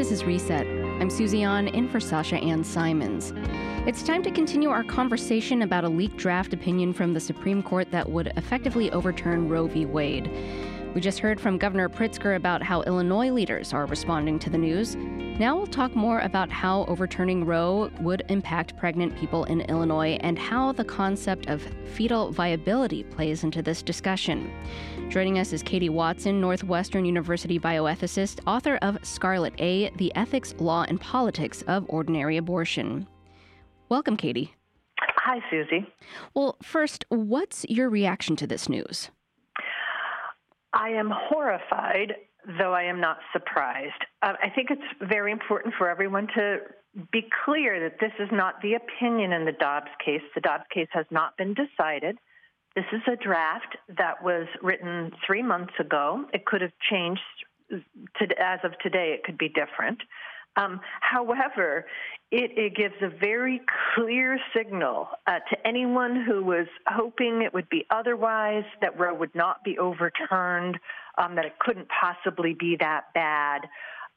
This is Reset. I'm Susie An in for Sasha Ann Simons. It's time to continue our conversation about a leaked draft opinion from the Supreme Court that would effectively overturn Roe v. Wade. We just heard from Governor Pritzker about how Illinois leaders are responding to the news. Now we'll talk more about how overturning Roe would impact pregnant people in Illinois and how the concept of fetal viability plays into this discussion. Joining us is Katie Watson, Northwestern University bioethicist, author of Scarlet A The Ethics, Law, and Politics of Ordinary Abortion. Welcome, Katie. Hi, Susie. Well, first, what's your reaction to this news? I am horrified, though I am not surprised. Uh, I think it's very important for everyone to be clear that this is not the opinion in the Dobbs case. The Dobbs case has not been decided. This is a draft that was written three months ago. It could have changed to, as of today, it could be different. Um, however, it, it, gives a very clear signal uh, to anyone who was hoping it would be otherwise, that Roe would not be overturned, um, that it couldn't possibly be that bad.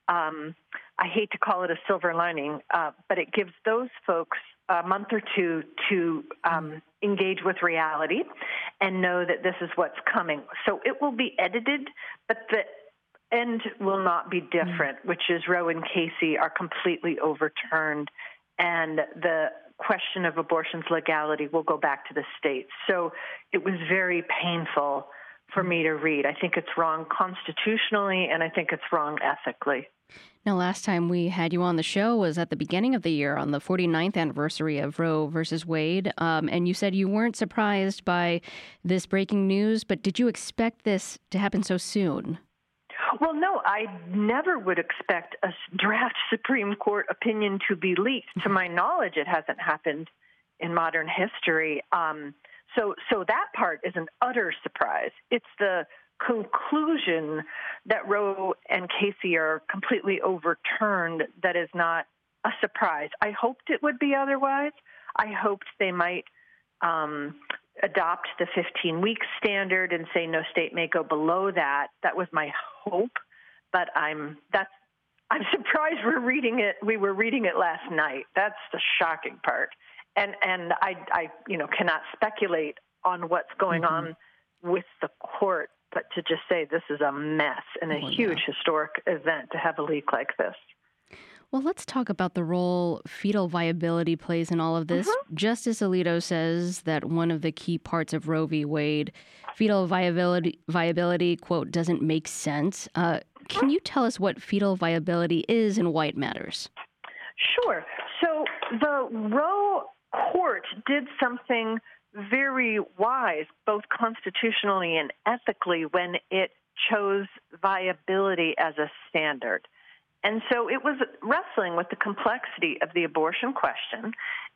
Um, I hate to call it a silver lining, uh, but it gives those folks a month or two to um, engage with reality and know that this is what's coming. So it will be edited, but the end will not be different, mm. which is Roe and Casey are completely overturned, and the question of abortion's legality will go back to the states. So it was very painful for me to read. I think it's wrong constitutionally, and I think it's wrong ethically. Now, last time we had you on the show was at the beginning of the year on the 49th anniversary of Roe versus Wade. Um, and you said you weren't surprised by this breaking news, but did you expect this to happen so soon? Well, no, I never would expect a draft Supreme Court opinion to be leaked. To my knowledge, it hasn't happened in modern history. Um, so, so that part is an utter surprise. It's the conclusion that Roe and Casey are completely overturned that is not a surprise. I hoped it would be otherwise. I hoped they might um, adopt the 15 week standard and say no state may go below that. That was my hope, but I'm that's I'm surprised we're reading it. We were reading it last night. That's the shocking part, and and I I you know cannot speculate on what's going mm-hmm. on with the court, but to just say this is a mess and a oh, huge yeah. historic event to have a leak like this. Well, let's talk about the role fetal viability plays in all of this. Mm-hmm. Justice Alito says that one of the key parts of Roe v. Wade, fetal viability, viability quote, doesn't make sense. Uh, can you tell us what fetal viability is and why it matters? Sure. So the Roe court did something very wise, both constitutionally and ethically, when it chose viability as a standard. And so it was wrestling with the complexity of the abortion question.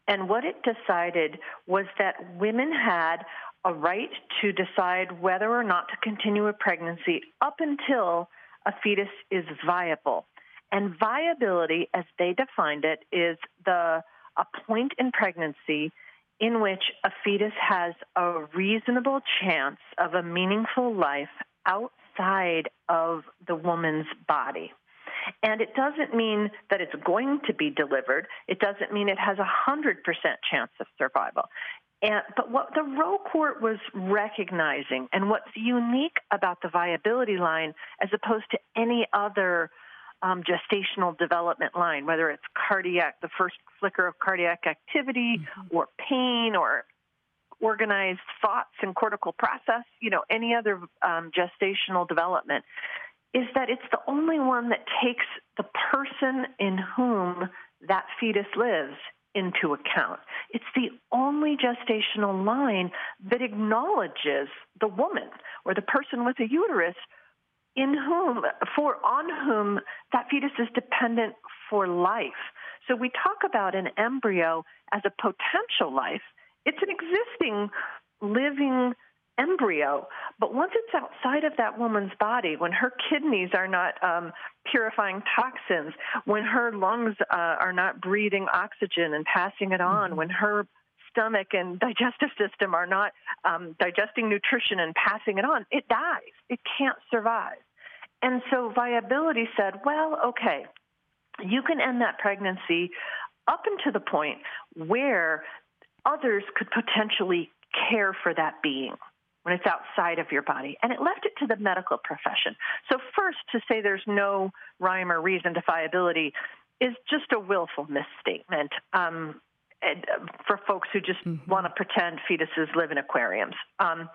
And what it decided was that women had a right to decide whether or not to continue a pregnancy up until a fetus is viable. And viability, as they defined it, is the a point in pregnancy in which a fetus has a reasonable chance of a meaningful life outside of the woman's body. And it doesn't mean that it's going to be delivered. It doesn't mean it has a 100% chance of survival. And, but what the Roe court was recognizing, and what's unique about the viability line as opposed to any other um, gestational development line, whether it's cardiac, the first flicker of cardiac activity, mm-hmm. or pain, or organized thoughts and cortical process, you know, any other um, gestational development, is that it's the only one that takes the person in whom that fetus lives into account. It's the only gestational line that acknowledges the woman or the person with a uterus in whom for on whom that fetus is dependent for life. So we talk about an embryo as a potential life. It's an existing living embryo. But once it's outside of that woman's body, when her kidneys are not um, purifying toxins, when her lungs uh, are not breathing oxygen and passing it on, mm-hmm. when her stomach and digestive system are not um, digesting nutrition and passing it on, it dies. It can't survive. And so viability said, well, okay, you can end that pregnancy up until the point where others could potentially care for that being when it's outside of your body. And it left it to the medical profession. So, first, to say there's no rhyme or reason to viability is just a willful misstatement. Um, uh, for folks who just mm-hmm. want to pretend fetuses live in aquariums. Um,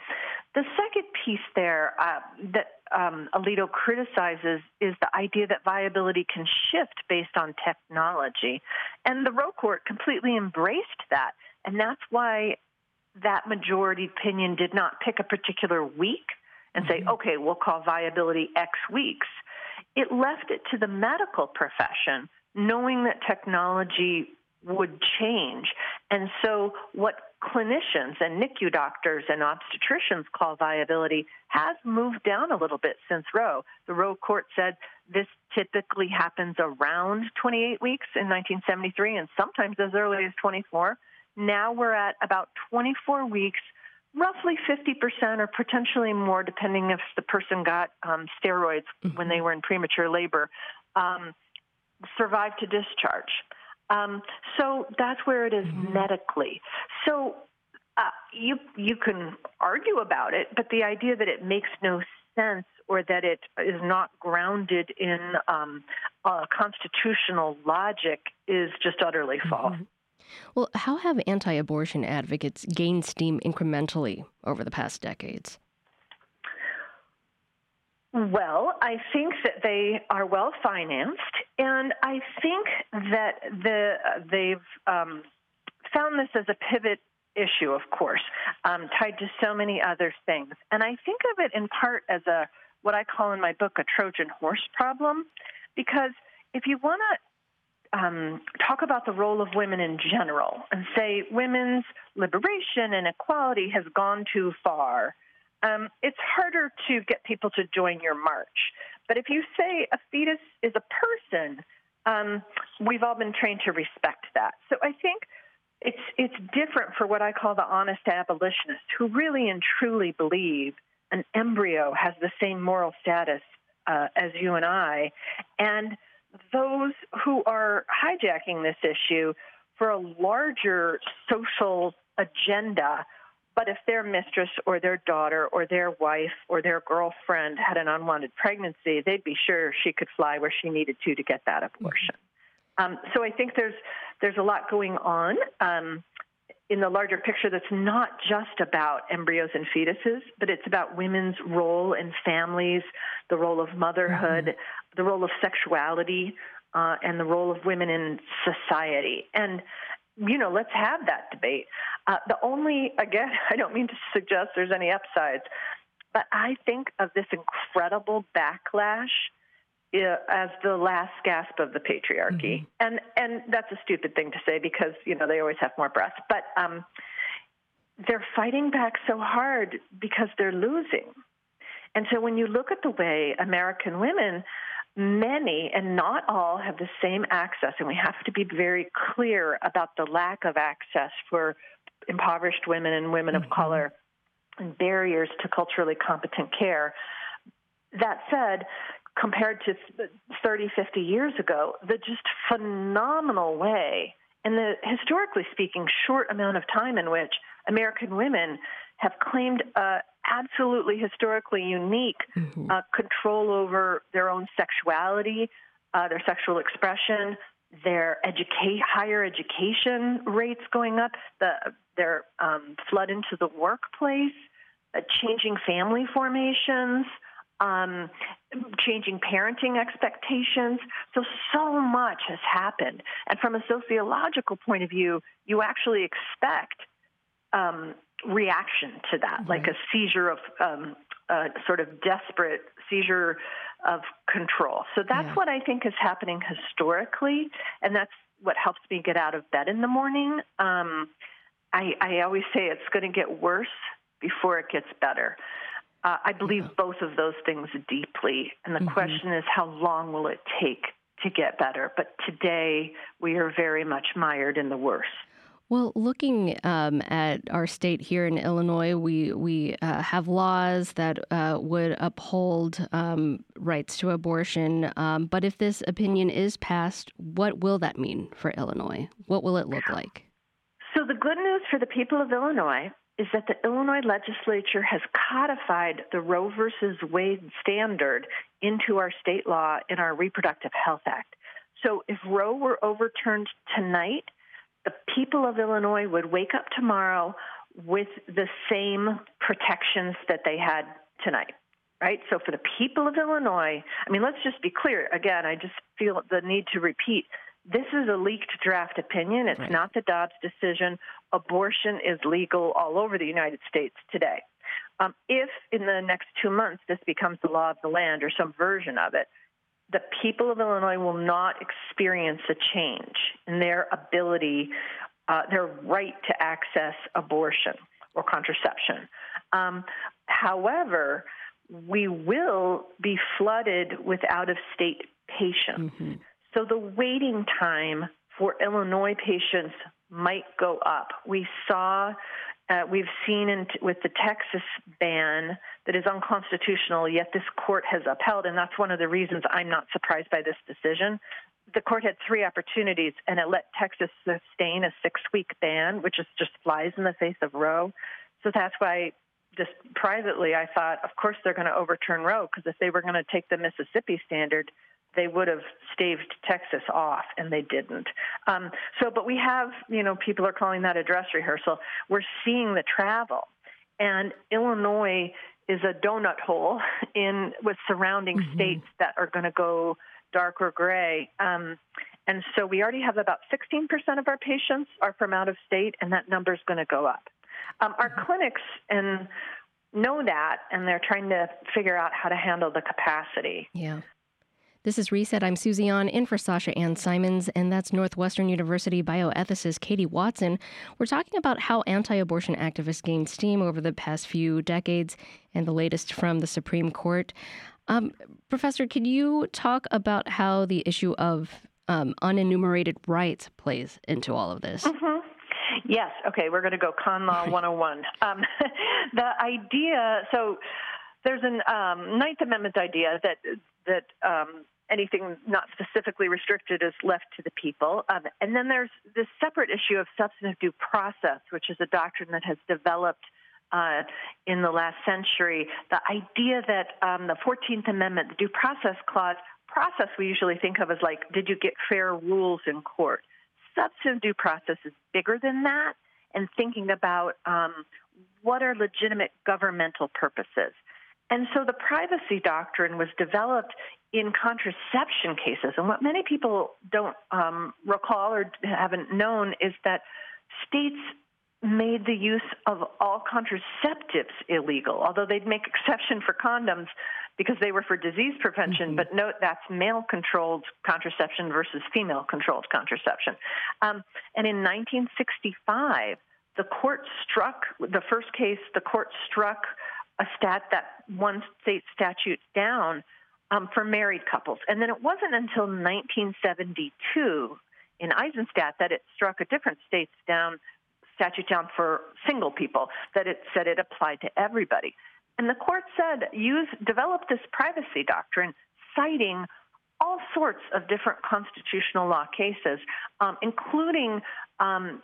the second piece there uh, that um, Alito criticizes is the idea that viability can shift based on technology. And the Roe Court completely embraced that. And that's why that majority opinion did not pick a particular week and say, mm-hmm. okay, we'll call viability X weeks. It left it to the medical profession, knowing that technology would change. And so, what clinicians and NICU doctors and obstetricians call viability has moved down a little bit since Roe. The Roe court said this typically happens around 28 weeks in 1973 and sometimes as early as 24. Now we're at about 24 weeks, roughly 50% or potentially more, depending if the person got um, steroids mm-hmm. when they were in premature labor, um, survive to discharge. Um, so that's where it is mm-hmm. medically. So uh, you you can argue about it, but the idea that it makes no sense or that it is not grounded in um, uh, constitutional logic is just utterly false. Mm-hmm. Well, how have anti abortion advocates gained steam incrementally over the past decades? Well, I think that they are well financed, and I think that the they've um, found this as a pivot issue, of course, um, tied to so many other things. And I think of it in part as a what I call in my book a Trojan horse problem, because if you want to um, talk about the role of women in general and say women's liberation and equality has gone too far um, it's harder to get people to join your march. But if you say a fetus is a person, um, we've all been trained to respect that. So I think it's it's different for what I call the honest abolitionists who really and truly believe an embryo has the same moral status uh, as you and I, and those who are hijacking this issue for a larger social agenda but if their mistress or their daughter or their wife or their girlfriend had an unwanted pregnancy, they'd be sure she could fly where she needed to to get that abortion. Um, so I think there's there's a lot going on um, in the larger picture that's not just about embryos and fetuses, but it's about women's role in families, the role of motherhood, mm-hmm. the role of sexuality, uh, and the role of women in society. And you know, let's have that debate. Uh, the only, again, I don't mean to suggest there's any upsides, but I think of this incredible backlash uh, as the last gasp of the patriarchy, mm-hmm. and and that's a stupid thing to say because you know they always have more breath, but um, they're fighting back so hard because they're losing, and so when you look at the way American women many and not all have the same access, and we have to be very clear about the lack of access for impoverished women and women mm-hmm. of color and barriers to culturally competent care. That said, compared to 30, 50 years ago, the just phenomenal way, in the historically speaking short amount of time in which American women have claimed a absolutely historically unique mm-hmm. uh, control over their own sexuality, uh, their sexual expression, their educate higher education rates going up, the, their um, flood into the workplace, uh, changing family formations. Um, changing parenting expectations. So, so much has happened. And from a sociological point of view, you actually expect um, reaction to that, right. like a seizure of um, a sort of desperate seizure of control. So that's yeah. what I think is happening historically, and that's what helps me get out of bed in the morning. Um, I, I always say it's going to get worse before it gets better. Uh, I believe yeah. both of those things deeply, and the mm-hmm. question is how long will it take to get better? But today we are very much mired in the worst. Well, looking um, at our state here in Illinois, we we uh, have laws that uh, would uphold um, rights to abortion. Um, but if this opinion is passed, what will that mean for Illinois? What will it look like? So the good news for the people of Illinois is that the Illinois legislature has codified the Roe versus Wade standard into our state law in our Reproductive Health Act. So if Roe were overturned tonight the people of Illinois would wake up tomorrow with the same protections that they had tonight. Right? So, for the people of Illinois, I mean, let's just be clear. Again, I just feel the need to repeat this is a leaked draft opinion. It's right. not the Dobbs decision. Abortion is legal all over the United States today. Um, if in the next two months this becomes the law of the land or some version of it, the people of Illinois will not experience a change in their ability, uh, their right to access abortion or contraception. Um, however, we will be flooded with out of state patients. Mm-hmm. So the waiting time for Illinois patients might go up. We saw uh, we've seen in t- with the Texas ban that is unconstitutional, yet this court has upheld, and that's one of the reasons I'm not surprised by this decision. The court had three opportunities, and it let Texas sustain a six week ban, which is just flies in the face of Roe. So that's why, just privately, I thought, of course, they're going to overturn Roe, because if they were going to take the Mississippi standard, they would have staved Texas off, and they didn't. Um, so, but we have, you know, people are calling that a dress rehearsal. We're seeing the travel, and Illinois is a donut hole in with surrounding mm-hmm. states that are going to go dark or gray. Um, and so we already have about 16% of our patients are from out of state, and that number is going to go up. Um, our mm-hmm. clinics and know that, and they're trying to figure out how to handle the capacity. Yeah. This is Reset. I'm Susie An in for Sasha Ann Simons, and that's Northwestern University bioethicist Katie Watson. We're talking about how anti abortion activists gained steam over the past few decades and the latest from the Supreme Court. Um, Professor, could you talk about how the issue of um, unenumerated rights plays into all of this? Mm-hmm. Yes. Okay, we're going to go con law 101. um, the idea, so there's a um, Ninth Amendment idea that that um, anything not specifically restricted is left to the people. Um, and then there's this separate issue of substantive due process, which is a doctrine that has developed uh, in the last century. The idea that um, the 14th Amendment, the Due Process Clause, process we usually think of as like, did you get fair rules in court? Substantive due process is bigger than that, and thinking about um, what are legitimate governmental purposes. And so the privacy doctrine was developed in contraception cases. And what many people don't um, recall or haven't known is that states made the use of all contraceptives illegal, although they'd make exception for condoms because they were for disease prevention. Mm-hmm. But note that's male controlled contraception versus female controlled contraception. Um, and in 1965, the court struck the first case, the court struck a stat that one state statute down um, for married couples. And then it wasn't until 1972 in Eisenstadt that it struck a different state's down statute down for single people that it said it applied to everybody. And the court said use develop this privacy doctrine, citing all sorts of different constitutional law cases, um, including um,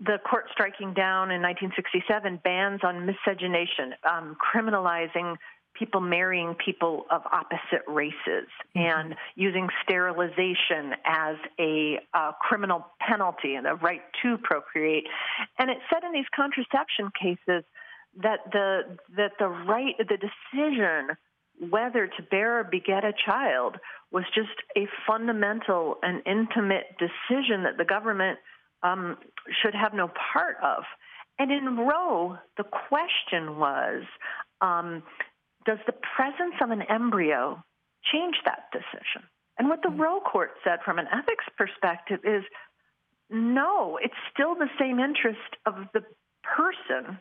the court striking down in 1967 bans on miscegenation, um, criminalizing people marrying people of opposite races mm-hmm. and using sterilization as a uh, criminal penalty and a right to procreate. And it said in these contraception cases that the that the right the decision whether to bear or beget a child was just a fundamental and intimate decision that the government um, should have no part of. And in Roe, the question was um, does the presence of an embryo change that decision? And what the mm-hmm. Roe court said from an ethics perspective is no, it's still the same interest of the person,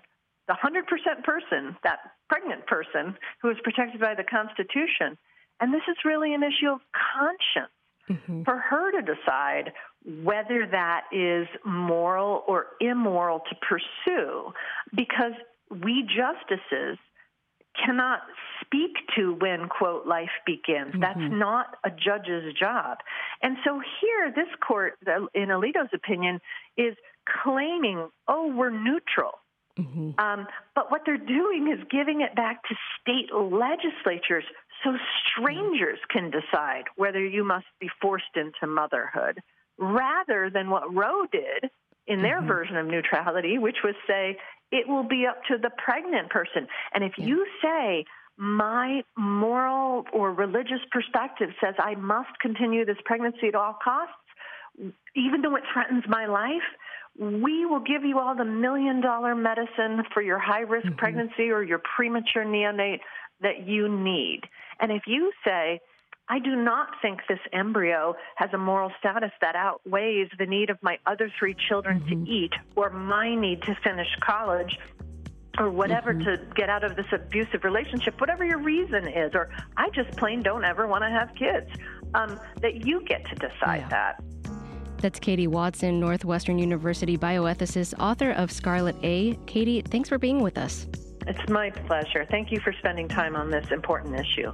the 100% person, that pregnant person who is protected by the Constitution. And this is really an issue of conscience. mm-hmm. for her to decide whether that is moral or immoral to pursue because we justices cannot speak to when quote life begins mm-hmm. that's not a judge's job and so here this court in alito's opinion is claiming oh we're neutral mm-hmm. um, but what they're doing is giving it back to state legislatures so strangers can decide whether you must be forced into motherhood rather than what roe did in their mm-hmm. version of neutrality, which was say it will be up to the pregnant person. And if yeah. you say, my moral or religious perspective says I must continue this pregnancy at all costs, even though it threatens my life, we will give you all the million dollar medicine for your high risk mm-hmm. pregnancy or your premature neonate that you need. And if you say, I do not think this embryo has a moral status that outweighs the need of my other three children mm-hmm. to eat or my need to finish college or whatever mm-hmm. to get out of this abusive relationship, whatever your reason is, or I just plain don't ever want to have kids, um, that you get to decide yeah. that. That's Katie Watson, Northwestern University bioethicist, author of Scarlet A. Katie, thanks for being with us. It's my pleasure. Thank you for spending time on this important issue.